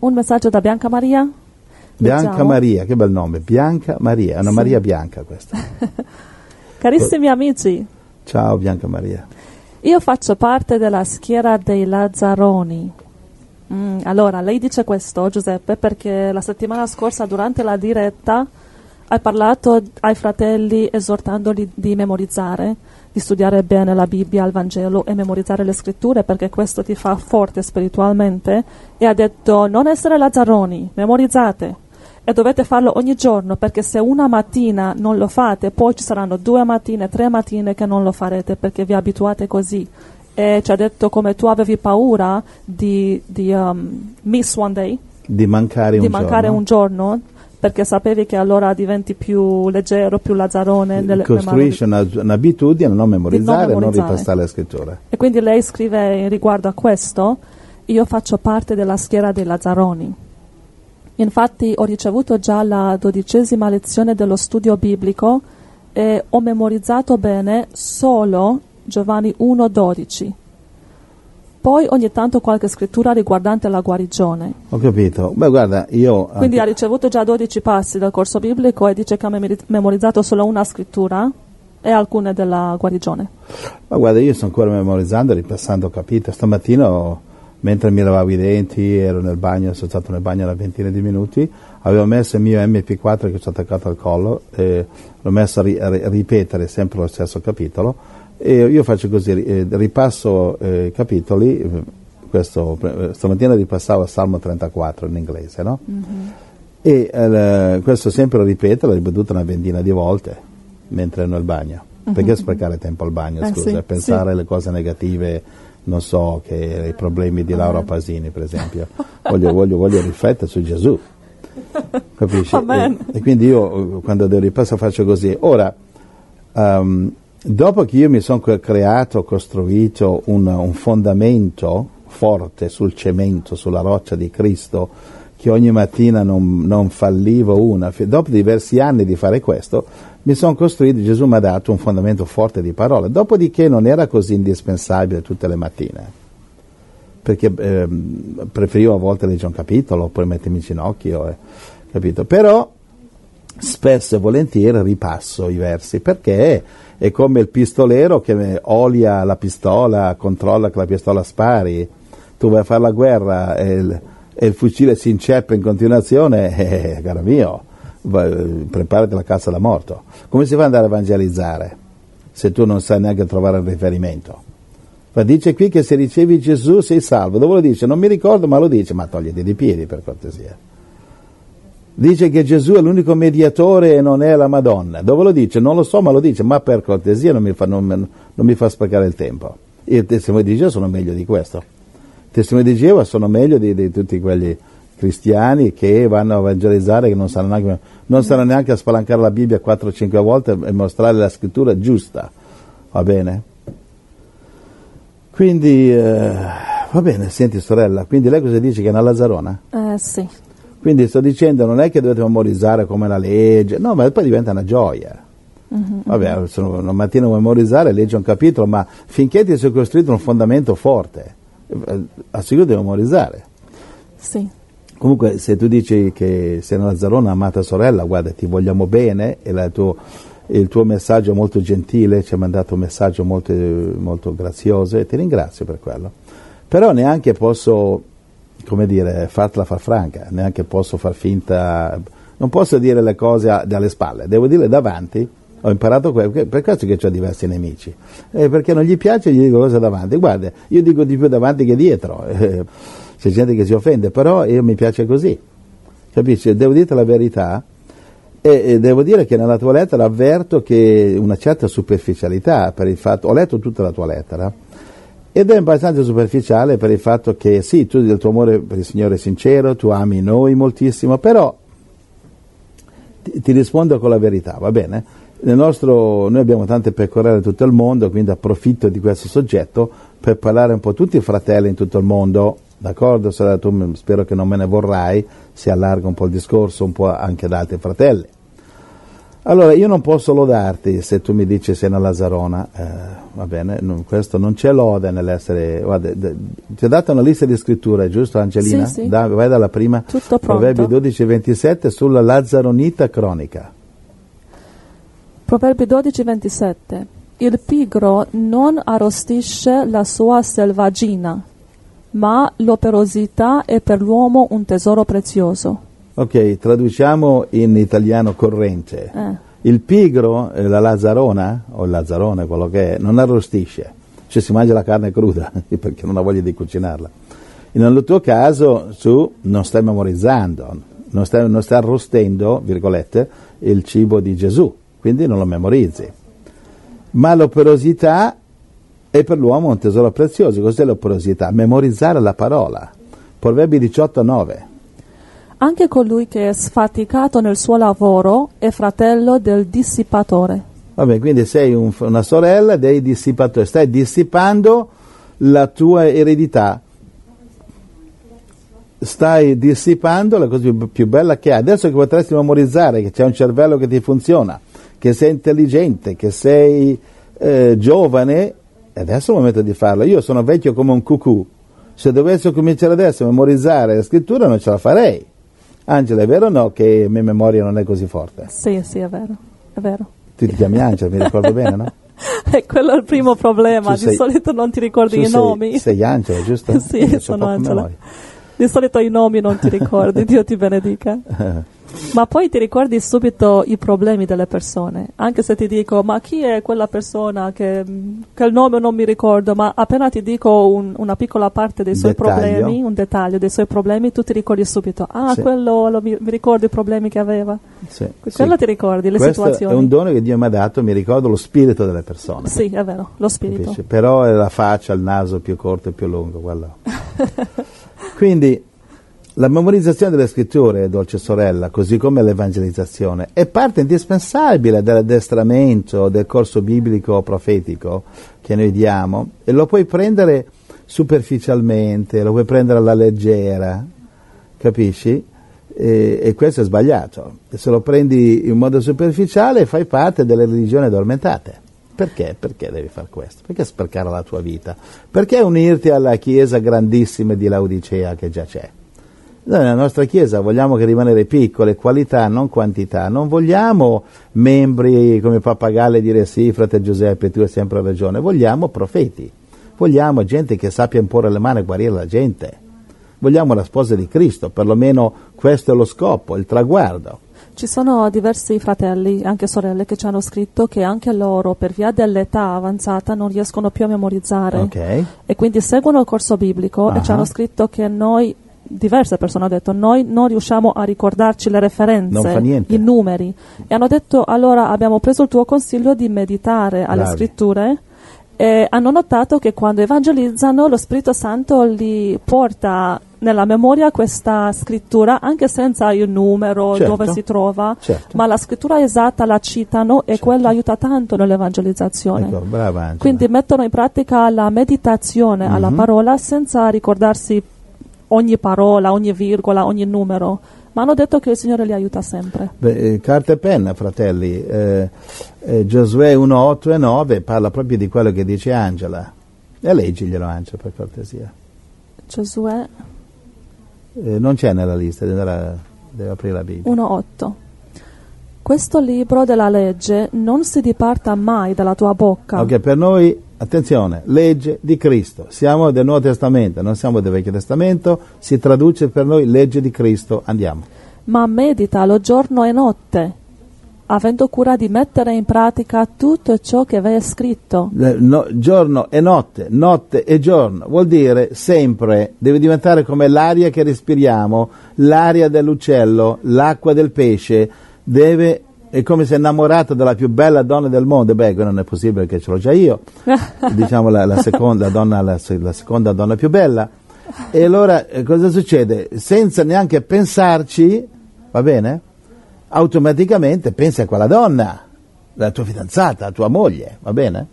Un messaggio da Bianca Maria? Bianca Leggiamo. Maria, che bel nome, Bianca Maria, è una Sì. Maria Bianca questa. Carissimi amici, Ciao Bianca Maria. io faccio parte della schiera dei Lazzaroni. Mm, allora, lei dice questo, Giuseppe, perché la settimana scorsa durante la diretta hai parlato ai fratelli esortandoli di memorizzare, di studiare bene la Bibbia, il Vangelo e memorizzare le scritture perché questo ti fa forte spiritualmente e ha detto non essere Lazzaroni, memorizzate e dovete farlo ogni giorno perché se una mattina non lo fate poi ci saranno due mattine, tre mattine che non lo farete perché vi abituate così e ci ha detto come tu avevi paura di, di, um, miss one day, Di mancare di un mancare giorno. un giorno perché sapevi che allora diventi più leggero, più lazzarone nelle Costruisce una- un'abitudine a non memorizzare, a non memorizzare. ripassare le scritture. E quindi lei scrive riguardo a questo, io faccio parte della schiera dei Lazzaroni. Infatti ho ricevuto già la dodicesima lezione dello studio biblico e ho memorizzato bene solo Giovanni 1.12. Poi ogni tanto qualche scrittura riguardante la guarigione. Ho capito. Beh, guarda, io... Quindi anche- ha ricevuto già 12 passi del corso biblico e dice che ha memori- memorizzato solo una scrittura e alcune della guarigione. Ma guarda, io sto ancora memorizzando, ripassando capito. Stamattina, mentre mi lavavo i denti, ero nel bagno, sono stato nel bagno una ventina di minuti, avevo messo il mio MP4 che ci ho attaccato al collo e l'ho messo ri- a ripetere sempre lo stesso capitolo e io faccio così, eh, ripasso eh, i capitoli, eh, questo, stamattina ripassavo il Salmo 34 in inglese, no? E eh, questo sempre lo ripeto, l'ho ripetuto una ventina di volte mentre ero nel bagno. Perché sprecare tempo al bagno, scusa? sì, pensare sì. alle cose negative, non so, che i problemi di Laura Pasini, per esempio. Voglio, voglio, voglio riflettere su Gesù. Capisci? E, e quindi io quando devo ripassare faccio così. Ora, ehm, dopo che io mi sono cre- creato, costruito un, un fondamento forte sul cemento, sulla roccia di Cristo, che ogni mattina non, non fallivo una, dopo diversi anni di fare questo, mi sono costruito, Gesù mi ha dato un fondamento forte di parole, dopodiché non era così indispensabile tutte le mattine, perché ehm, preferivo a volte leggere un capitolo, poi mettermi in ginocchio, eh, capito? Però spesso e volentieri ripasso i versi perché è come il pistolero che olia la pistola, controlla che la pistola spari, tu vai a fare la guerra e il, e il fucile si inceppa in continuazione, eh, caro mio, vai, preparati la cassa da morto. Come si fa ad andare a evangelizzare se tu non sai neanche trovare il riferimento? Ma dice qui che se ricevi Gesù sei salvo. Dove lo dice? Non mi ricordo, ma lo dice. Ma togliti di piedi per cortesia. Dice che Gesù è l'unico mediatore e non è la Madonna. Dove lo dice? Non lo so, ma lo dice. Ma per cortesia non mi fa, non, non mi fa sprecare il tempo. Io, testimoni di Gesù sono meglio di questo. Testimoni di Geova sono meglio di, di tutti quelli cristiani che vanno a evangelizzare, che non sanno neanche, non sanno neanche a spalancare la Bibbia 4-5 volte e mostrare la scrittura giusta. Va bene? Quindi, eh, va bene, senti sorella, quindi lei cosa dice che è una Lazzarona? Eh sì. Quindi sto dicendo, non è che dovete memorizzare come la legge, no, ma poi diventa una gioia. Vabbè, se una mattina memorizzare, leggi un capitolo, ma finché ti sei costruito un fondamento forte, eh, assicurati di memorizzare. Sì. Comunque, se tu dici che sei una Lazzarona, amata sorella, guarda, ti vogliamo bene e la tuo- il tuo messaggio è molto gentile, ci ha mandato un messaggio molto, molto grazioso e ti ringrazio per quello. Però neanche posso, come dire, fartela far franca, neanche posso far finta, non posso dire le cose dalle spalle, devo dirle davanti. Ho imparato que- que- per questo che ho diversi nemici, Eh, perché non gli piace gli dico cose davanti. Guarda, io dico di più davanti che dietro, eh, c'è gente che si offende, però io mi piace così, capisci? Devo dirti la verità e, e devo dire che nella tua lettera avverto che una certa superficialità per il fatto, ho letto tutta la tua lettera ed è abbastanza superficiale per il fatto che sì, tu il tuo amore per il Signore è sincero, tu ami noi moltissimo, però ti, ti rispondo con la verità, va bene? Nostro, noi abbiamo tante pecorelle in tutto il mondo, quindi approfitto di questo soggetto per parlare un po' a tutti i fratelli in tutto il mondo, d'accordo? Sarà, tu spero che non me ne vorrai, si allarga un po' il discorso, un po' anche ad altri fratelli. Allora, io non posso lodarti se tu mi dici sei una Lazzarona, eh, va bene, non, questo non c'è lode nell'essere... Guarda, d- ti ho dato una lista di scritture, giusto Angelina? Sì, sì. Da, vai dalla prima, Tutto. Proverbi 12 e 27 sulla Lazzaronita cronica. Proverbi 12, 27. Il pigro non arrostisce la sua selvaggina, ma l'operosità è per l'uomo un tesoro prezioso. Ok, traduciamo in italiano corrente. Eh. Il pigro, eh, la lazzarona, o il lazzarone, quello che è, non arrostisce, cioè si mangia la carne cruda perché non ha voglia di cucinarla. Nel tuo caso tu non stai memorizzando, non stai, non stai arrostendo, virgolette, il cibo di Gesù, quindi non lo memorizzi. Ma l'operosità è per l'uomo un tesoro prezioso. Cos'è l'operosità? Memorizzare la parola. Proverbi 18, 9. Anche colui che è sfaticato nel suo lavoro è fratello del dissipatore. Vabbè, quindi sei un- una sorella dei dissipatori, stai dissipando la tua eredità, stai dissipando la cosa più bella che hai. Adesso che potresti memorizzare che c'è un cervello che ti funziona, che sei intelligente, che sei eh, giovane, adesso è il momento di farlo. Io sono vecchio come un cucù, se dovessi cominciare adesso a memorizzare la scrittura non ce la farei. Angela, è vero o no che mia memoria non è così forte? Sì, sì, è vero, è vero. Tu ti chiami Angela, mi ricordo bene, no? E quello è il primo problema, Tu di sei- solito non ti ricordi i sei- nomi. Sei Angela, giusto? Sì, sono Angela. Di solito i nomi non ti ricordi, Dio ti benedica. Ma poi ti ricordi subito i problemi delle persone, anche se ti dico ma chi è quella persona che, che il nome non mi ricordo, ma appena ti dico un- una piccola parte dei suoi Dettaglio. problemi, un dettaglio dei suoi problemi, tu ti ricordi subito, ah Sì. quello lo mi, mi ricordo i problemi che aveva. Sì, Quello sì. ti ricordi, le Questo situazioni. è un dono che Dio mi ha dato, mi ricordo lo spirito delle persone. Sì, è vero, lo spirito. capisci? Però è la faccia, il naso più corto e più lungo, quello. Quindi la memorizzazione delle scritture, dolce sorella, così come l'evangelizzazione, è parte indispensabile dell'addestramento del corso biblico profetico che noi diamo e lo puoi prendere superficialmente, lo puoi prendere alla leggera, capisci? E, e questo è sbagliato. Se lo prendi in modo superficiale fai parte delle religioni addormentate. Perché? Perché devi fare questo? Perché sprecare la tua vita? Perché unirti alla chiesa grandissima di Laodicea che già c'è? Noi nella nostra chiesa vogliamo che rimanere piccole, qualità, non quantità. Non vogliamo membri come pappagalli dire sì, frate Giuseppe, tu hai sempre ragione. Vogliamo profeti. Vogliamo gente che sappia imporre le mani e guarire la gente. Vogliamo la sposa di Cristo, perlomeno questo è lo scopo, il traguardo. Ci sono diversi fratelli, anche sorelle, che ci hanno scritto che anche loro, per via dell'età avanzata, non riescono più a memorizzare. Ok? E quindi seguono il corso biblico e ci Ah. hanno scritto che noi, diverse persone hanno detto, noi non riusciamo a ricordarci le referenze, i numeri. E hanno detto, allora abbiamo preso il tuo consiglio di meditare alle Bravi. scritture. E hanno notato che quando evangelizzano lo Spirito Santo li porta nella memoria questa scrittura anche senza il numero Certo. dove si trova, Certo. ma la scrittura esatta la citano e quello aiuta tanto nell'evangelizzazione. Ecco, brava. Quindi mettono in pratica la meditazione alla Mhm. parola senza ricordarsi ogni parola, ogni virgola, ogni numero, ma hanno detto che il Signore li aiuta sempre. Beh, eh, carta e penna, fratelli. Eh, eh, Giosuè 1, 8 e 9 parla proprio di quello che dice Angela. E leggiglielo, Angela, per cortesia. Giosuè Eh, non c'è nella lista, deve, deve aprire la Bibbia. 1.8 Questo libro della legge non si diparta mai dalla tua bocca, Ok, per noi, attenzione, legge di Cristo. Siamo del Nuovo Testamento, non siamo del Vecchio Testamento, si traduce per noi legge di Cristo. Andiamo. ma meditalo giorno e notte, avendo cura di mettere in pratica tutto ciò che vi è scritto. No- giorno e notte, notte e giorno, vuol dire sempre, deve diventare come l'aria che respiriamo, l'aria dell'uccello, l'acqua del pesce, deve è come se è innamorato della più bella donna del mondo, beh, non è possibile che ce l'ho già io, diciamo la, la, seconda, donna, la, la, seconda donna più bella. E allora eh, cosa succede? Senza neanche pensarci, va bene? Automaticamente pensi a quella donna, la tua fidanzata, la tua moglie, va bene?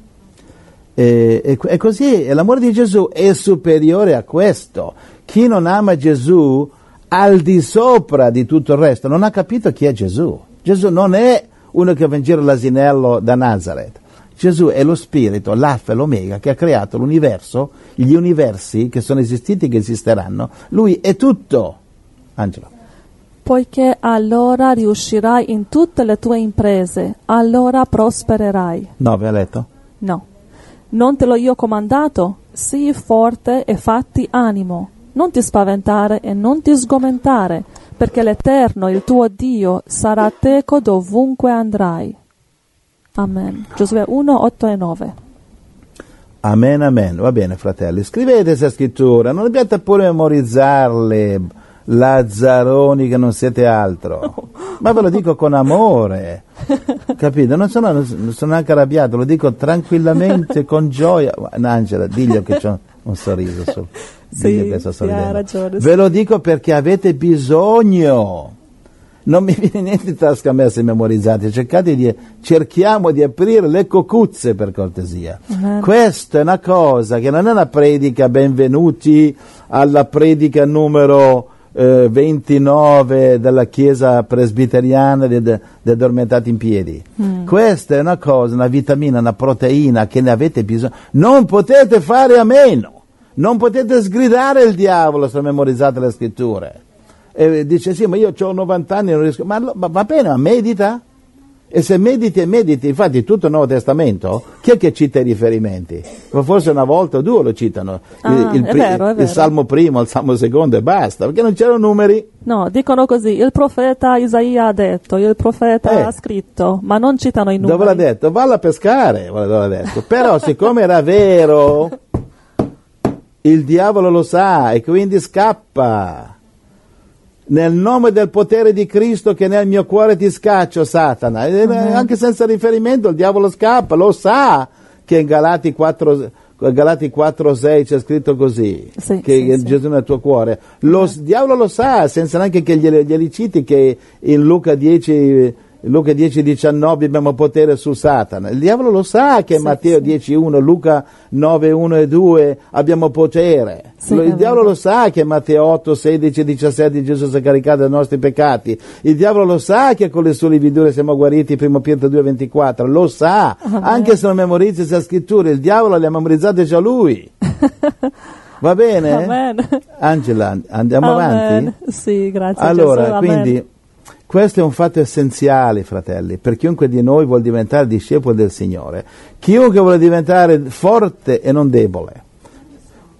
E, e, e così l'amore di Gesù è superiore a questo. Chi non ama Gesù al di sopra di tutto il resto non ha capito chi è Gesù. Gesù non è uno che va in giro l'asinello da Nazareth. Gesù è lo spirito, l'alfa e l'omega che ha creato l'universo, gli universi che sono esistiti e che esisteranno. Lui è tutto. Angelo. Poiché allora riuscirai in tutte le tue imprese, allora prospererai. No, aveva letto? No. Non te l'ho io comandato? Sii forte e fatti animo. Non ti spaventare e non ti sgomentare perché l'Eterno, il tuo Dio, sarà teco dovunque andrai. Amen. Giosuè 1, 8 e 9. Amen, amen. Va bene, fratelli. Scrivete questa scrittura, non dobbiate pure memorizzarle, Lazzaroni che non siete altro. Ma ve lo dico con amore, capito? Non sono, non sono neanche arrabbiato, lo dico tranquillamente, con gioia. Angela, diglielo che c'ho un sorriso sul sì, sì ragione, Ve lo dico perché avete bisogno. Non mi viene niente in tasca a me se memorizzate, cercate di, cerchiamo di aprire le cocuzze per cortesia. Uh-huh. Questa è una cosa che non è una predica, benvenuti alla predica numero eh, 29 della Chiesa presbiteriana dei, dei addormentati in piedi. Mm. Questa è una cosa, una vitamina, una proteina che ne avete bisogno. Non potete fare a meno. Non potete sgridare il diavolo se memorizzate le scritture. E dice sì, ma io ho 90 anni e non riesco. Ma va bene, ma medita. E se mediti e mediti, infatti tutto il Nuovo Testamento, chi è che cita i riferimenti? Forse una volta o due lo citano, ah, il, il, è vero, è vero. il, Salmo primo, il Salmo secondo e basta, perché non c'erano numeri. No, dicono così, il profeta Isaia ha detto, il profeta eh. ha scritto, ma non citano i numeri. Dove l'ha detto? Valla a pescare, dove l'ha detto. Però siccome era vero, il diavolo lo sa e quindi scappa. Nel nome del potere di Cristo che nel mio cuore ti scaccio, Satana. E anche senza riferimento il diavolo scappa, lo sa che in Galati 4, Galati 4.6 c'è scritto così, sì, che sì, Gesù sì. nel tuo cuore. Lo, il diavolo lo sa, senza neanche che glieli, glieli citi, che in Luca 10 Luca 10, 19 abbiamo potere su Satana. Il diavolo lo sa che Sì, Matteo sì. 10, 1, Luca 9, 1 e 2 abbiamo potere. Sì, il diavolo vero. lo sa che Matteo 8, 16 e 17 Gesù si è caricato dei nostri peccati. Il diavolo lo sa che con le sue lividure siamo guariti, 1 Pietro 2, 24. Lo sa. Amen. Anche se non memorizzi questa scrittura, il diavolo le ha memorizzate già lui. Va bene? Amen. Angela, andiamo avanti? Amen. Sì, grazie Allora, Gesù. Quindi questo è un fatto essenziale, fratelli, per chiunque di noi vuole diventare discepolo del Signore. Chiunque vuole diventare forte e non debole.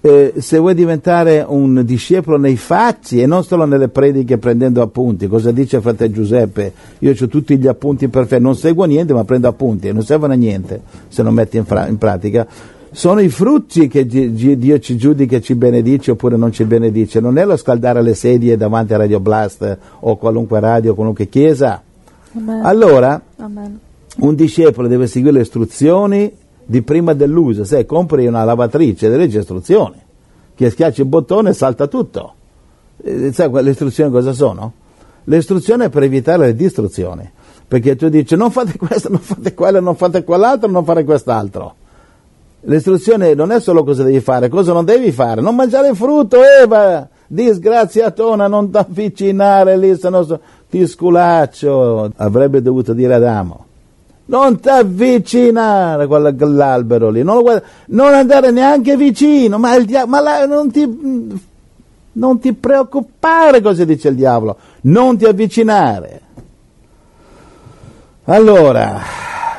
Eh, se vuoi diventare un discepolo nei fatti e non solo nelle prediche prendendo appunti, cosa dice fratello Giuseppe? Io ho tutti gli appunti perfetti, non seguo niente ma prendo appunti e non servono a niente se non metti in, fra- in pratica. Sono i frutti che Dio ci giudica e ci benedice oppure non ci benedice, non è lo scaldare le sedie davanti a Radio Blast o qualunque radio, qualunque chiesa. Amen. Allora, Amen. un discepolo deve seguire le istruzioni di prima dell'uso. Se compri una lavatrice, delle istruzioni. Che schiacci il bottone e salta tutto. Eh, sai le istruzioni cosa sono? Le istruzioni è per evitare le distruzioni. Perché tu dici non fate questo, non fate quello, non fate quell'altro, non fare quest'altro. L'istruzione non è solo cosa devi fare, cosa non devi fare. Non mangiare frutto, Eva! Disgraziatona, non ti avvicinare lì, se no ti sculaccio. Avrebbe dovuto dire Adamo. Non ti avvicinare a quella- quell'albero lì, non, guarda- non andare neanche vicino, ma, il dia- ma la- non, ti, non ti preoccupare cosa dice il diavolo, non ti avvicinare. Allora,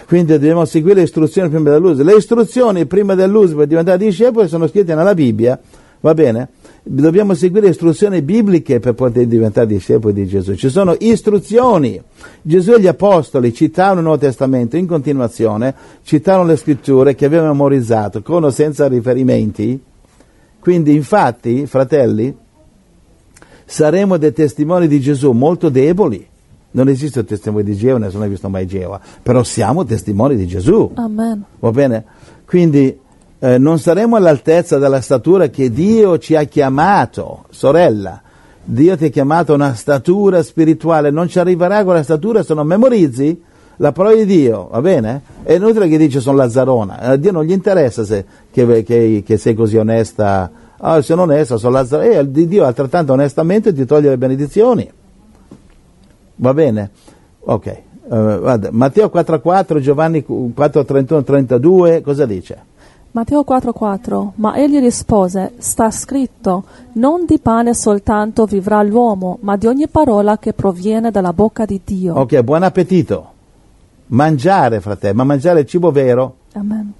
quindi dobbiamo seguire le istruzioni prima dell'uso. Le istruzioni prima dell'uso per diventare discepoli sono scritte nella Bibbia, va bene? Dobbiamo seguire le istruzioni bibliche per poter diventare discepoli di Gesù. Ci sono istruzioni. Gesù e gli apostoli citavano il Nuovo Testamento in continuazione, citavano le scritture che avevano memorizzato con o senza riferimenti. Quindi, infatti, fratelli, saremo dei testimoni di Gesù molto deboli Non esiste il testimone di Geova, nessuno ha visto mai Geova, però siamo testimoni di Gesù. Amen. Va bene? Quindi eh, non saremo all'altezza della statura che Dio ci ha chiamato, sorella. Dio ti ha chiamato una statura spirituale, non ci arriverà quella statura se non memorizzi la parola di Dio, va bene? È inutile che dici sono Lazzarona, a Dio non gli interessa se, che, che, che sei così onesta, ah, sono onesta, sono Lazzarona, e Dio altrettanto onestamente ti toglie le benedizioni, va bene? Ok, uh, guarda, Matteo 4,4, Giovanni 4,31, 32, cosa dice? Matteo 4:4 Ma egli rispose, sta scritto, non di pane soltanto vivrà l'uomo, ma di ogni parola che proviene dalla bocca di Dio. Ok, buon appetito. Mangiare, fratello, ma mangiare il cibo vero. Amen.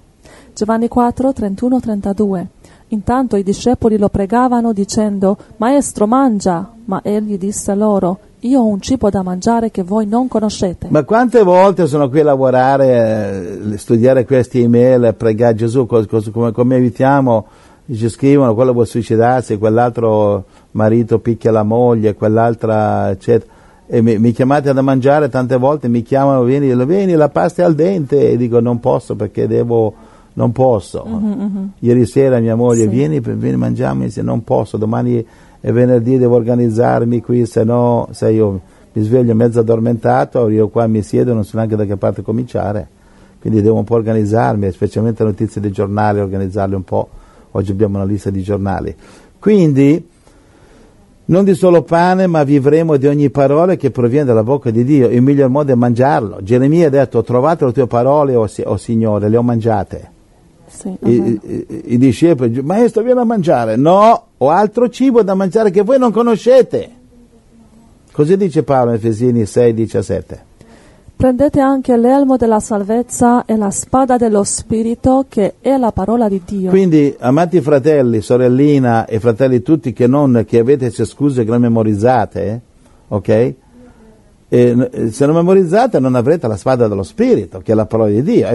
Giovanni 4, 31, 32. Intanto i discepoli lo pregavano dicendo, Maestro, mangia. Ma egli disse loro, io ho un cibo da mangiare che voi non conoscete. Ma quante volte sono qui a lavorare, eh, studiare queste email, pregare Gesù, cos, cos, come, come evitiamo, ci scrivono, quello vuole suicidarsi, quell'altro marito picchia la moglie, quell'altra eccetera. E mi, mi, chiamate da mangiare tante volte, mi chiamano, vieni, vieni, la pasta è al dente, e dico non posso perché devo, non posso. Mhm, mhm. Ieri sera mia moglie, Sì. vieni, vieni, mangiamo non posso, domani è venerdì, devo organizzarmi qui, se no, se io mi sveglio mezzo addormentato, io qua mi siedo, non so neanche da che parte cominciare, quindi devo un po' organizzarmi, specialmente notizie dei giornali, organizzarle un po', oggi abbiamo una lista di giornali. Quindi, non di solo pane, ma vivremo di ogni parola che proviene dalla bocca di Dio. Il miglior modo è mangiarlo. Geremia ha detto, ho trovato le tue parole, o oh, Signore, le ho mangiate. Sì, I, amen. i- i- i discepoli, maestro vieni a mangiare. No, ho altro cibo da mangiare che voi non conoscete. Così dice Paolo in Efesini 6, 17. Prendete anche l'elmo della salvezza e la spada dello Spirito, che è la parola di Dio. Quindi, amati fratelli, sorellina e fratelli tutti che, non, che avete queste scuse che non memorizzate, ok? E, se non memorizzate non avrete la spada dello Spirito, che è la parola di Dio.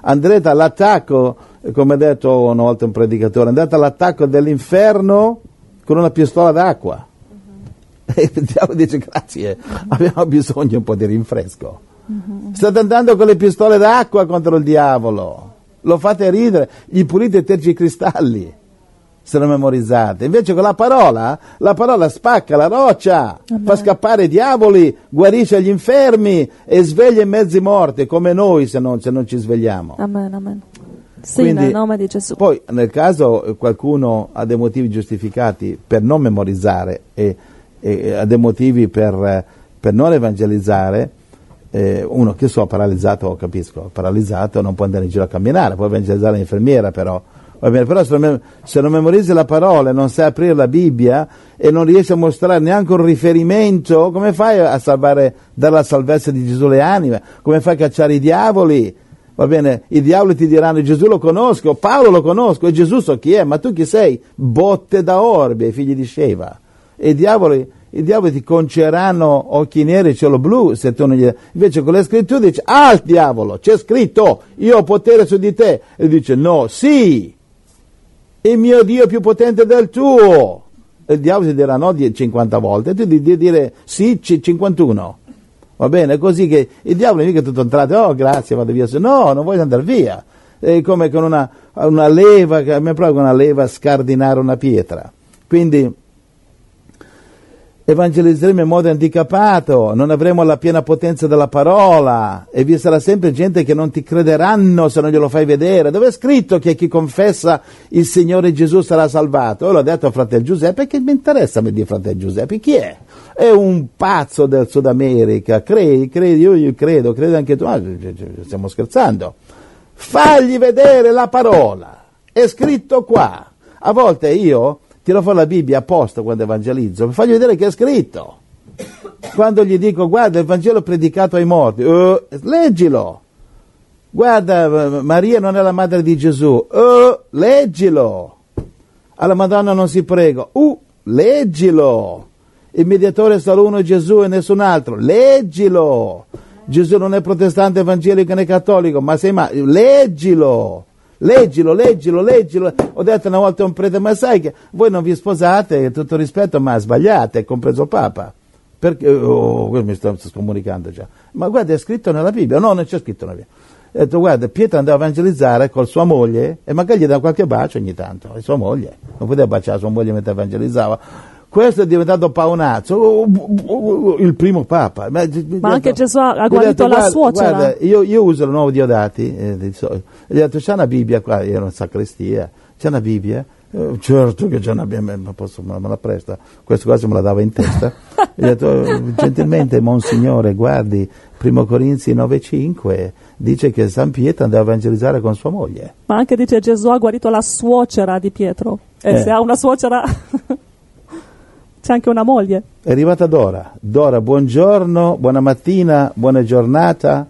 Andrete all'attacco, come ha detto una volta un predicatore, andate all'attacco dell'inferno con una pistola d'acqua. E il diavolo dice grazie, abbiamo bisogno un po' di rinfresco. State andando con le pistole d'acqua contro il diavolo, lo fate ridere, gli pulite i tergicristalli se non memorizzate. Invece con la parola, la parola spacca la roccia, fa scappare i diavoli, guarisce gli infermi e sveglia i mezzi morti, come noi se non, se non ci svegliamo. Amen, amen. Sì, Quindi- nel nome di Gesù. Poi nel caso eh, qualcuno ha dei motivi giustificati per non memorizzare e, e ha dei motivi per, per non evangelizzare, eh, uno che so, paralizzato, capisco, paralizzato non può andare in giro a camminare, può evangelizzare l'infermiera però. Va bene, però se non, se non memorizzi la parola e non sai aprire la Bibbia e non riesci a mostrare neanche un riferimento, come fai a salvare, dare la salvezza di Gesù le anime? Come fai a cacciare i diavoli? Va bene, i diavoli ti diranno Gesù lo conosco, Paolo lo conosco e Gesù so chi è, ma tu chi sei? Botte da orbi, ai figli di Sheva. E i diavoli, i diavoli ti conceranno occhi neri e cielo blu se tu non gli... Invece con le scritture dice, ah il diavolo, c'è scritto, io ho potere su di te. E dice, no, sì, il mio Dio è più potente del tuo. E il diavolo ti dirà no di 50 volte, e tu devi dire sì c- 51. Va bene, così che il diavolo mica tutto entrato, oh grazie, vado via. No, non voglio andare via. È come con una, una leva, a me proprio una leva scardinare una pietra. Quindi evangelizzeremo in modo handicapato, non avremo la piena potenza della parola e vi sarà sempre gente che non ti crederanno se non glielo fai vedere. Dove è scritto che chi confessa il Signore Gesù sarà salvato? L'ho detto a fratello Giuseppe, che mi interessa me dire fratello Giuseppe, chi è? È un pazzo del Sud America, credi, credi, io, io credo, credo anche tu, ah, stiamo scherzando. Fagli vedere la parola, è scritto qua. A volte io tiro fuori la Bibbia apposta quando evangelizzo, per fargli vedere che è scritto. Quando gli dico, guarda, il Vangelo predicato ai morti, "Eh, leggilo. Guarda, Maria non è la madre di Gesù, "Eh, leggilo. Alla Madonna non si prega, uh, leggilo. Il mediatore è solo uno Gesù e nessun altro, leggilo. Gesù non è protestante, evangelico né cattolico, ma sei ma leggilo. Leggilo, leggilo, leggilo. Ho detto una volta a un prete, ma sai che voi non vi sposate, tutto rispetto, ma sbagliate, compreso il Papa. perché, oh, mi sta scomunicando già, ma guarda è scritto nella Bibbia, no non c'è scritto nella Bibbia. Ha detto guarda Pietro andava a evangelizzare con sua moglie e magari gli dà qualche bacio ogni tanto, è sua moglie, non poteva baciare sua moglie mentre evangelizzava. Questo è diventato paonazzo, il primo papa. Ma, Ma anche Gesù ha guarito la suocera. Guarda, io, io uso il nuovo Diodati, eh, gli ho detto c'è una Bibbia qua, io ero in sacrestia, c'è una Bibbia? Eh, certo che c'è una Bibbia, ma posso, me me la presta, questo quasi me la dava in testa. gli ho detto "Oh, gentilmente Monsignore guardi, Primo Corinzi 9,5 dice che San Pietro andava a evangelizzare con sua moglie. Ma anche dice Gesù ha guarito la suocera di Pietro. E Eh. se ha una suocera c'è anche una moglie. È arrivata Dora. Dora, buongiorno, buona mattina, buona giornata.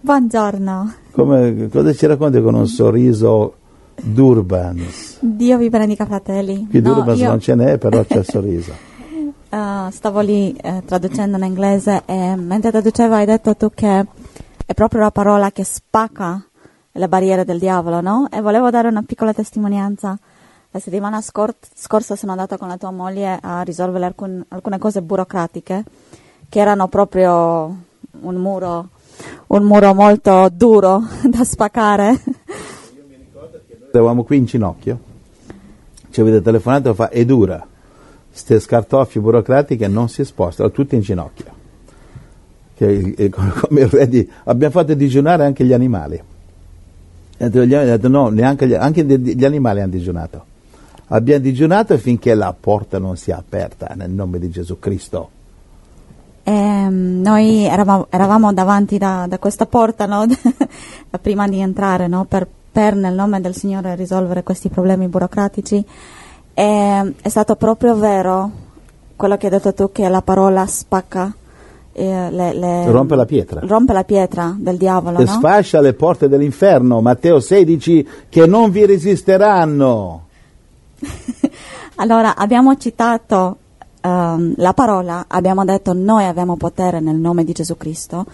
Buongiorno, Come, cosa ci racconti con un sorriso d'Urbans? Dio vi benedica fratelli. Qui No, d'Urbans io, non ce n'è, però c'è il sorriso. eh, stavo lì eh, traducendo in inglese e mentre traducevo hai detto tu che è proprio la parola che spacca le barriere del diavolo, no? E volevo dare una piccola testimonianza. La settimana scor- scorsa sono andata con la tua moglie a risolvere alcun- alcune cose burocratiche che erano proprio un muro, un muro molto duro da spaccare. Eravamo qui in ginocchio, ci avete telefonato e fa, è dura, ste scartoffie burocratiche non si spostano, tutti in ginocchio. Che, è come il re di, abbiamo fatto digiunare anche gli animali. Gli detto no, neanche gli, anche gli gli animali hanno digiunato. Abbiamo digiunato finché la porta non sia aperta nel nome di Gesù Cristo. Ehm, noi eravamo, eravamo davanti da, da questa porta no? prima di entrare no? per, per nel nome del Signore risolvere questi problemi burocratici. E, è stato proprio vero quello che hai detto tu che la parola spacca, eh, le- le- Rompe la pietra. rompe la pietra del diavolo. E no? sfascia le porte dell'inferno, Matteo 16, che non vi resisteranno. Allora, abbiamo citato ehm, la parola, abbiamo detto noi abbiamo potere nel nome di Gesù Cristo.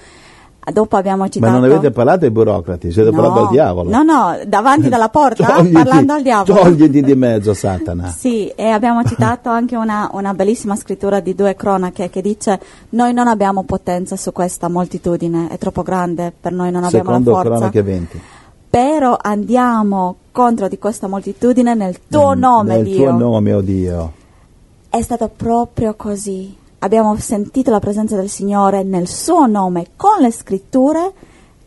Dopo abbiamo citato... Ma non avete parlato ai burocrati, siete No, parlando al diavolo. No, no, davanti dalla porta, Togliti- parlando al diavolo. Togliti di mezzo, Satana. Sì, e abbiamo citato anche una, una bellissima scrittura di due cronache che dice noi non abbiamo potenza su questa moltitudine, è troppo grande, per noi non abbiamo Secondo la forza. Cronache 20. Però andiamo contro di questa moltitudine nel tuo nome, Nel Dio. tuo nome, oh Dio. È stato proprio così. Abbiamo sentito la presenza del Signore nel suo nome, con le scritture.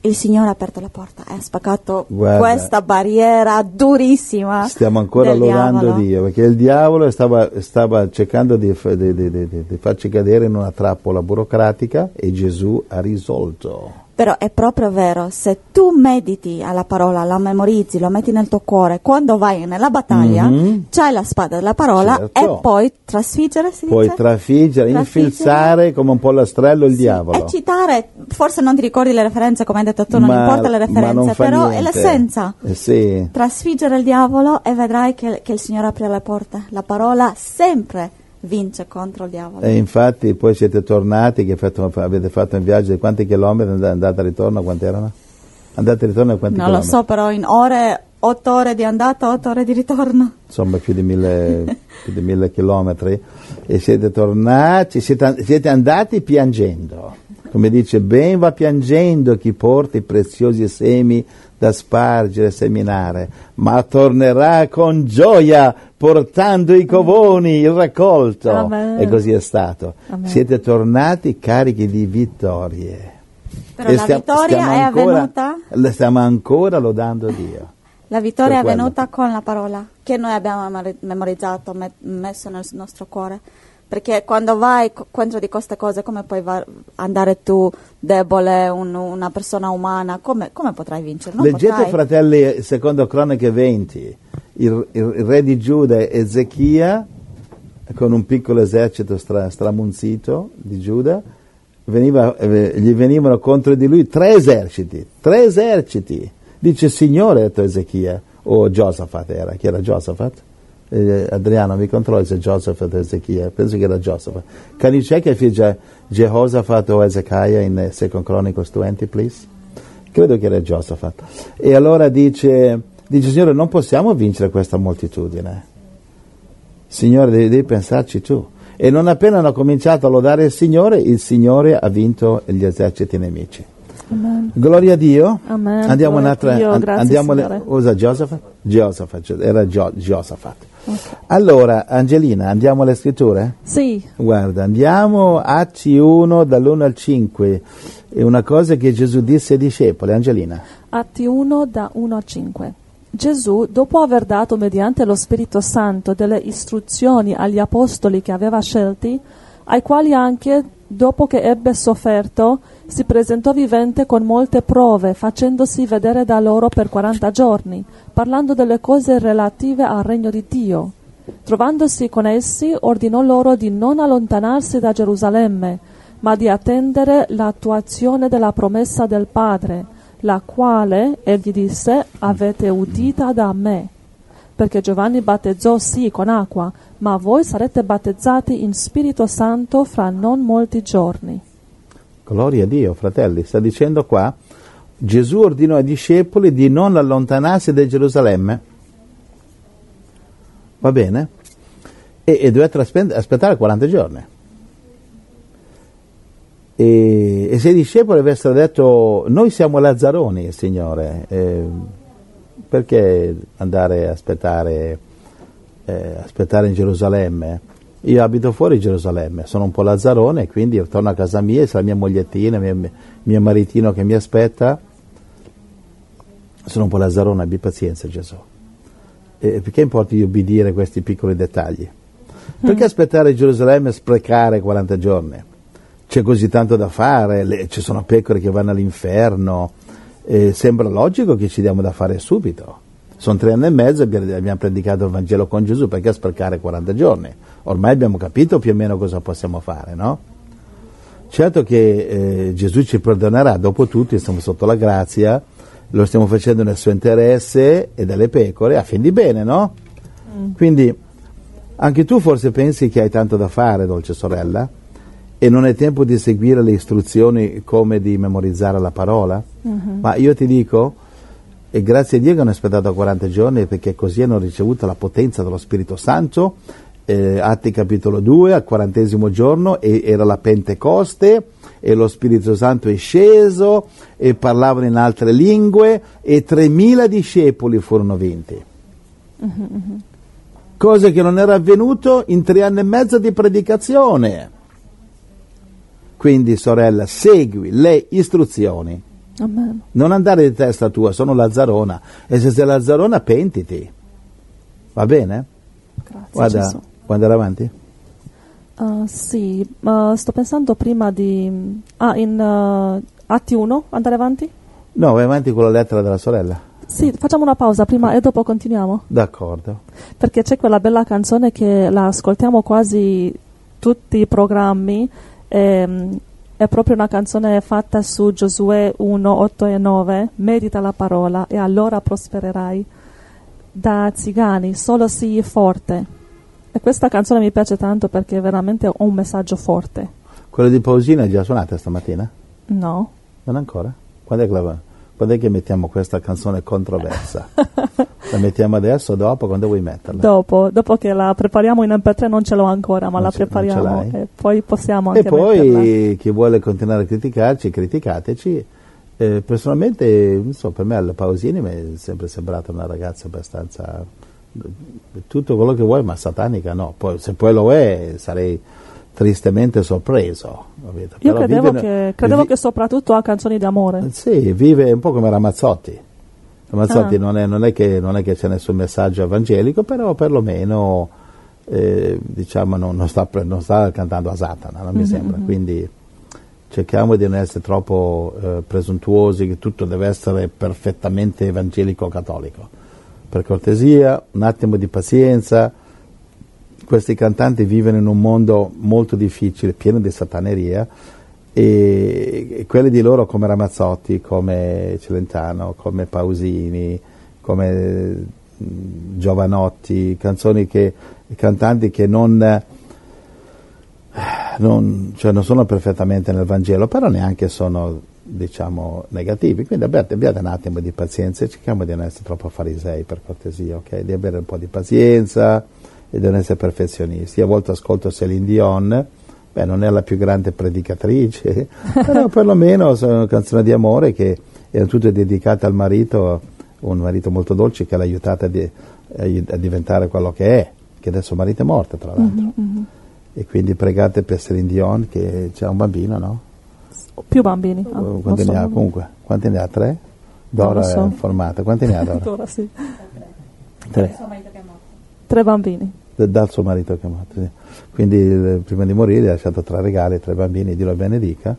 Il Signore ha aperto la porta e ha spaccato Guarda. questa barriera durissima. Stiamo ancora lodando diavolo. Dio, perché il diavolo stava, stava cercando di- di- di- di farci cadere in una trappola burocratica e Gesù ha risolto. Però è proprio vero, se tu mediti alla parola, la memorizzi, lo metti nel tuo cuore, quando vai nella battaglia, Mhm. c'hai la spada della parola Certo. e puoi trasfiggere, si Puoi dice? trafiggere, Trafiggere. infilzare come un pollastrello il Sì, diavolo. E citare, forse non ti ricordi le referenze, come hai detto tu, non Ma- importa le non referenze, però è niente. l'essenza. Eh sì. Trasfiggere il diavolo e vedrai che, che il Signore apre le porte. La parola sempre vince contro il diavolo. E infatti poi siete tornati, che fatto- avete fatto un viaggio di quanti chilometri, and- andata e ritorno, quanti erano? Andate e ritorno a quanti non lo chilometri? so, però in ore, otto ore di andata, otto ore di ritorno. Insomma più di mille, più di mille chilometri e siete tornati, siete, siete andati piangendo. Come dice, ben va piangendo chi porta i preziosi semi da spargere e seminare, ma tornerà con gioia portando i covoni, il raccolto. Amen. E così è stato. Amen. Siete tornati carichi di vittorie. Però E la stia- vittoria stiamo è ancora- avvenuta? Stiamo ancora lodando Dio. La vittoria è quello. avvenuta con la parola che noi abbiamo memori- memorizzato, me- messo nel nostro cuore. Perché quando vai co- contro di queste cose, come puoi va- andare tu debole, un- una persona umana? Come, come potrai vincere? Non Leggete, potrai. fratelli, secondo Cronache 20, il, il re di Giuda Ezechia, con un piccolo esercito stra- stramunzito di Giuda, veniva- eh, gli venivano contro di lui tre eserciti, tre eserciti. Dice, Signore, ha detto Ezechia, o Giosafat era, chi era Giosafat? Eh, Adriano, mi controlli se Giosafat o Ezechia, penso che era Giosafat. Can you check if it's Je- Jehoshaphat o Ezekiah in eh, Second Chronicles 20, please? Credo che era Giosafat. E allora dice, dice, Signore, non possiamo vincere questa moltitudine. Signore, devi, devi pensarci tu. E non appena hanno cominciato a lodare il Signore, il Signore ha vinto gli eserciti nemici. Amen. Gloria a Dio. Amen. Andiamo Gloria un'altra. Dio, grazie, andiamo le- usa Giosafat? Giosafat, era Gio- Giosafat. Allora, Angelina, andiamo alle scritture? Sì, Guarda, andiamo Atti 1 dall'1 al 5. È una cosa che Gesù disse ai discepoli, Angelina. Atti 1 da 1 a 5. Gesù, dopo aver dato mediante lo Spirito Santo delle istruzioni agli apostoli che aveva scelti, ai quali anche, dopo che ebbe sofferto, si presentò vivente con molte prove, facendosi vedere da loro per 40 giorni, parlando delle cose relative al regno di Dio. Trovandosi con essi, ordinò loro di non allontanarsi da Gerusalemme, ma di attendere l'attuazione della promessa del Padre, la quale, egli disse, avete udita da me. Perché Giovanni battezzò sì con acqua, ma voi sarete battezzati in Spirito Santo fra non molti giorni. Gloria a Dio, fratelli. Sta dicendo qua, Gesù ordinò ai discepoli di non allontanarsi da Gerusalemme. Va bene? E, e dovete aspe- aspettare 40 giorni. E, e se i discepoli avessero detto, noi siamo Lazzaroni, Signore, eh, perché andare a aspettare, eh, aspettare in Gerusalemme? Io abito fuori Gerusalemme, sono un po' Lazzarone, quindi torno a casa mia, c'è la mia mogliettina, mio, mio maritino che mi aspetta. Sono un po' Lazzarone, abbi pazienza Gesù. E perché importa di obbedire a questi piccoli dettagli? Perché aspettare in Gerusalemme e sprecare 40 giorni? C'è così tanto da fare, le- ci sono pecore che vanno all'inferno, eh, sembra logico che ci diamo da fare subito. Sono tre anni e mezzo e abbiamo predicato il Vangelo con Gesù, perché sprecare 40 giorni? Ormai abbiamo capito più o meno cosa possiamo fare, no? Certo che eh, Gesù ci perdonerà, dopo tutto siamo sotto la grazia, lo stiamo facendo nel suo interesse e delle pecore, a fin di bene, no? Quindi anche tu forse pensi che hai tanto da fare, dolce sorella, e non è tempo di seguire le istruzioni come di memorizzare la parola? Ma io ti dico, e grazie a Dio che hanno aspettato 40 giorni perché così hanno ricevuto la potenza dello Spirito Santo. Eh, Atti capitolo 2, al quarantesimo giorno, e era la Pentecoste e lo Spirito Santo è sceso e parlavano in altre lingue e 3.000 discepoli furono vinti. Cosa che non era avvenuto in tre anni e mezzo di predicazione. Quindi, sorella, segui le istruzioni. Amen. Non andare di testa tua, sono Lazzarona. E se sei Lazzarona, pentiti. Va bene? Grazie Guarda, Gesù. vuoi andare avanti? Uh, sì, ma sto pensando prima di... Ah, in uh, Atti 1, andare avanti? No, vai avanti con la lettera della sorella. Sì, facciamo una pausa prima e dopo continuiamo. D'accordo. Perché c'è quella bella canzone che la ascoltiamo quasi tutti i programmi. Ehm, è proprio una canzone fatta su Giosuè 1, 8 e 9. Medita la parola e allora prospererai. Da Zigani, solo sii forte. E questa canzone mi piace tanto perché veramente ha un messaggio forte. Quella di Pausina è già suonata stamattina? No? Non ancora? Quando è che, la- quando è che mettiamo questa canzone controversa? la mettiamo adesso o dopo? Quando vuoi metterla? Dopo, dopo che la prepariamo in MP3 non ce l'ho ancora, ma Non la ce- prepariamo e poi possiamo E anche metterla. poi chi vuole continuare a criticarci, criticateci. Eh, personalmente, non so, per me alla Pausini mi è sempre sembrata una ragazza abbastanza tutto quello che vuoi, ma satanica no. Poi, se poi lo è, sarei tristemente sorpreso. capito? Io Però credevo, vive- che, credevo vi- che soprattutto ha canzoni d'amore. Sì, vive un po' come Ramazzotti. Ramazzotti Ah. non, è, non è che, non è che c'è nessun messaggio evangelico, però perlomeno eh, diciamo, non, non sta, non sta cantando a Satana, non mi sembra. Quindi cerchiamo di non essere troppo eh, presuntuosi che tutto deve essere perfettamente evangelico-cattolico. Per cortesia, un attimo di pazienza. Questi cantanti vivono in un mondo molto difficile, pieno di sataneria, e, quelli di loro come Ramazzotti, come Celentano, come Pausini, come Giovanotti, canzoni che, cantanti che non, non, cioè non sono perfettamente nel Vangelo, però neanche sono diciamo negativi. Quindi abbiate, abbiate un attimo di pazienza e cerchiamo di non essere troppo farisei per cortesia, ok? Di avere un po' di pazienza e devono essere perfezionisti. A volte ascolto Celine Dion, beh, non è la più grande predicatrice, però perlomeno sono canzoni di amore che erano tutte dedicate al marito, un marito molto dolce che l'ha aiutata a, di- a diventare quello che è, che adesso il marito è morto tra l'altro. E quindi pregate per Celine Dion che c'è un bambino, no? Più bambini. ah, Quanti ne ha solo- comunque? Quanti ne ha? Tre? Dora so. è informata. Quanti ne ha Dora? Ancora sì. Tre. Tre bambini. Dal suo marito che è morto. sì. Quindi eh, prima di morire ha lasciato tre regali, tre bambini, Dio lo benedica.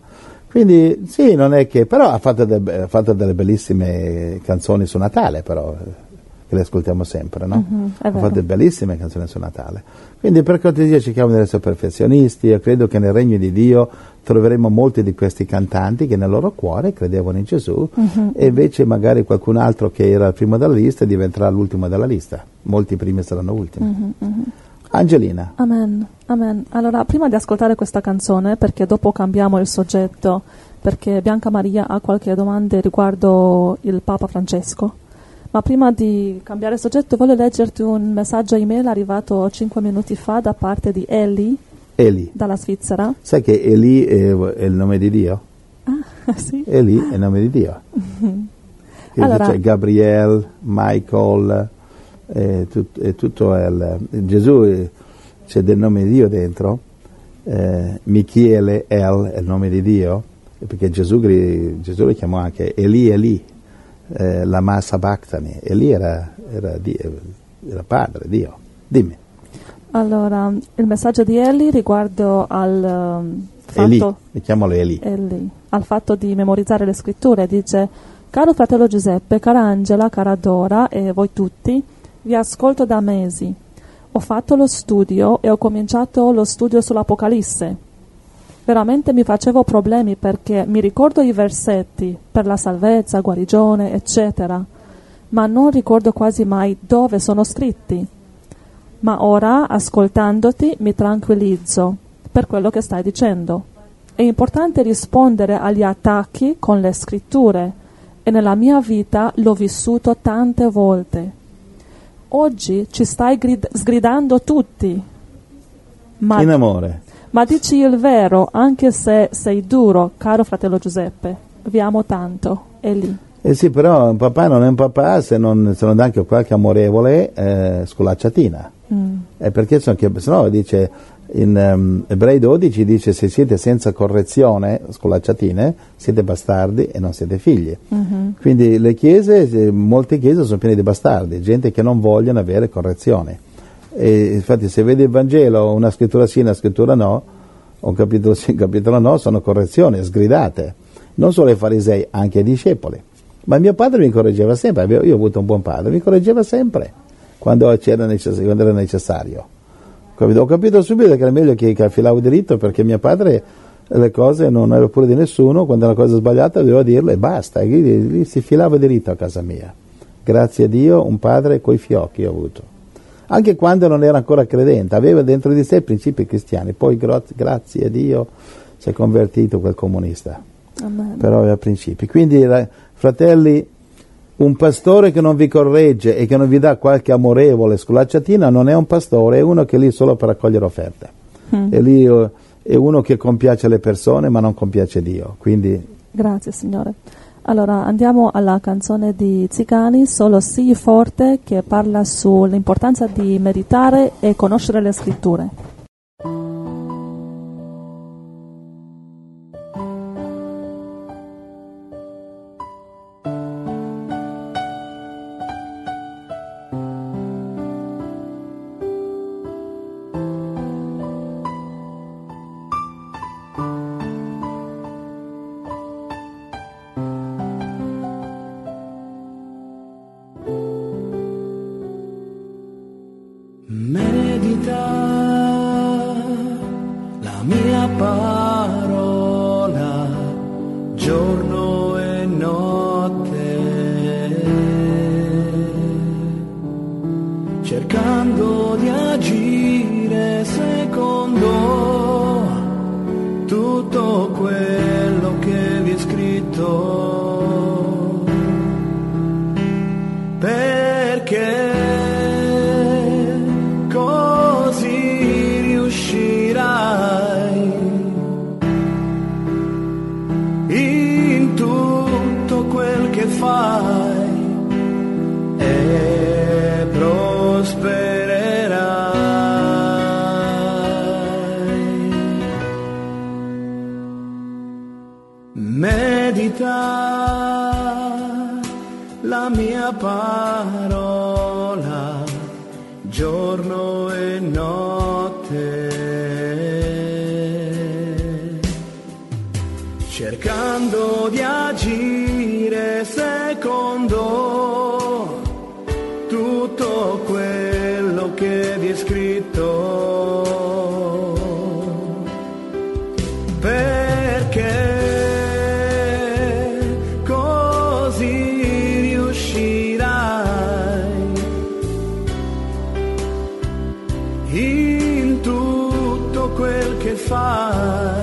Quindi sì, non è che, però ha fatto, de- ha fatto delle bellissime canzoni su Natale, però, eh, che le ascoltiamo sempre, no? È ha fatto delle bellissime canzoni su Natale. Quindi per cortesia cerchiamo di essere perfezionisti, io credo che nel regno di Dio troveremo molti di questi cantanti che nel loro cuore credevano in Gesù Mhm. e invece magari qualcun altro che era il primo della lista diventerà l'ultimo della lista. Molti primi saranno ultimi. Mhm, Angelina. Amen, amen. Allora, prima di ascoltare questa canzone, perché dopo cambiamo il soggetto, perché Bianca Maria ha qualche domanda riguardo il Papa Francesco. Ma prima di cambiare soggetto voglio leggerti un messaggio email arrivato 5 minuti fa da parte di Ellie Eli. dalla Svizzera. Sai che Eli è, è il nome di Dio? sì. Eli è il nome di Dio. Allora- c'è Gabriel, Michael, eh, tut- è tutto il, Gesù eh, c'è del nome di Dio dentro, eh, Michele, El è il nome di Dio, e perché Gesù, Gesù lo chiamò anche Eli Eli, eh, la massa Bactani, Eli era, era, Dio- era padre, Dio. Dimmi, Allora, il messaggio di Ellie riguardo al um, Eli, fatto... chiamalo Eli. Ellie, al fatto di memorizzare le scritture, dice Caro fratello Giuseppe, cara Angela, cara Dora e voi tutti, vi ascolto da mesi. Ho fatto lo studio e ho cominciato lo studio sull'Apocalisse. Veramente mi facevo problemi perché mi ricordo i versetti per la salvezza, guarigione, eccetera, ma non ricordo quasi mai dove sono scritti. Ma ora, ascoltandoti, mi tranquillizzo per quello che stai dicendo. È importante rispondere agli attacchi con le scritture e nella mia vita l'ho vissuto tante volte. Oggi ci stai grid- sgridando tutti. Ma, In amore. ma dici il vero, anche se sei duro, caro fratello Giuseppe. Vi amo tanto. È lì. Eh sì, però un papà non è un papà se non, se non dà anche qualche amorevole eh, scolacciatina. Eh, perché sono che, se no dice in ehm, Ebrei 12 dice se siete senza correzione, scolacciatine, siete bastardi e non siete figli. Quindi le chiese, eh, molte chiese sono piene di bastardi, gente che non vogliono avere correzione. E infatti se vedi il Vangelo, una scrittura sì, una scrittura no, un capitolo sì, un capitolo no, sono correzioni, sgridate. Non solo ai farisei, anche ai discepoli. Ma mio padre mi correggeva sempre, io ho avuto un buon padre, mi correggeva sempre quando, c'era necess- quando era necessario. Ho capito subito che era meglio che, che affilavo diritto perché mio padre le cose non aveva pure di nessuno, quando una cosa sbagliata doveva dirlo e basta, e lì, lì si filava diritto a casa mia. Grazie a Dio un padre coi fiocchi ho avuto. Anche quando non era ancora credente, aveva dentro di sé i principi cristiani, poi gra- grazie a Dio si è convertito quel comunista Amen. però aveva principi. Quindi, ra- fratelli, un pastore che non vi corregge e che non vi dà qualche amorevole sculacciatina non è un pastore, è uno che è lì solo per raccogliere offerte. È lì eh, è uno che compiace le persone ma non compiace Dio. Quindi Grazie Signore. Allora andiamo alla canzone di Zigani, Solo sii forte, che parla sull'importanza di meditare e conoscere le scritture. Scritto. Quel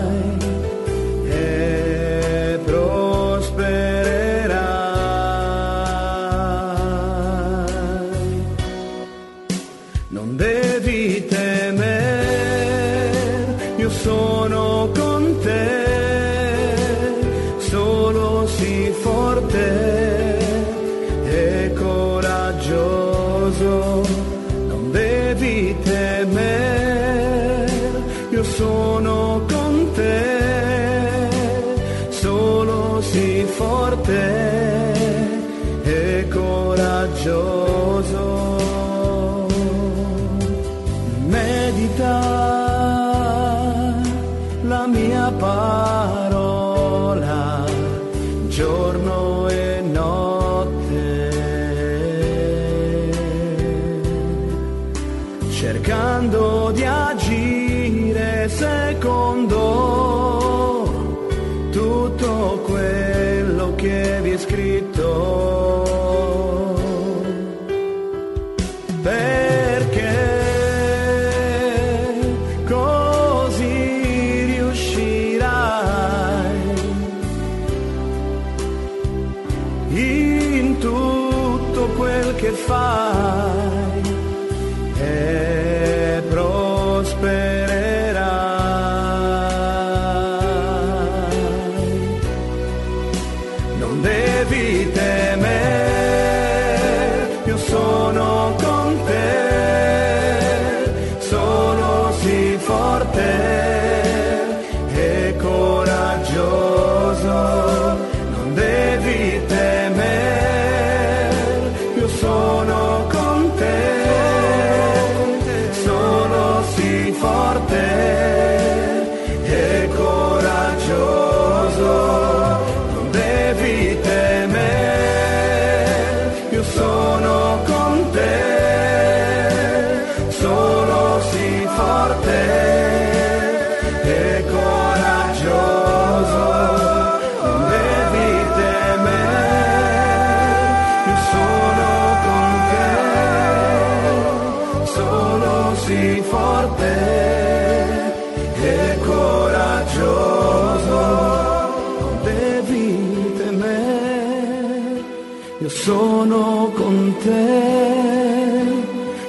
sono con te,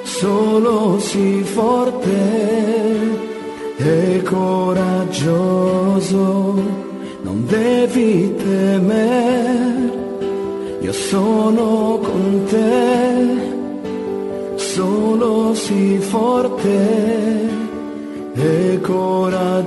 solo sii forte e coraggioso. Non devi temere, io sono con te, solo sii forte e coraggioso.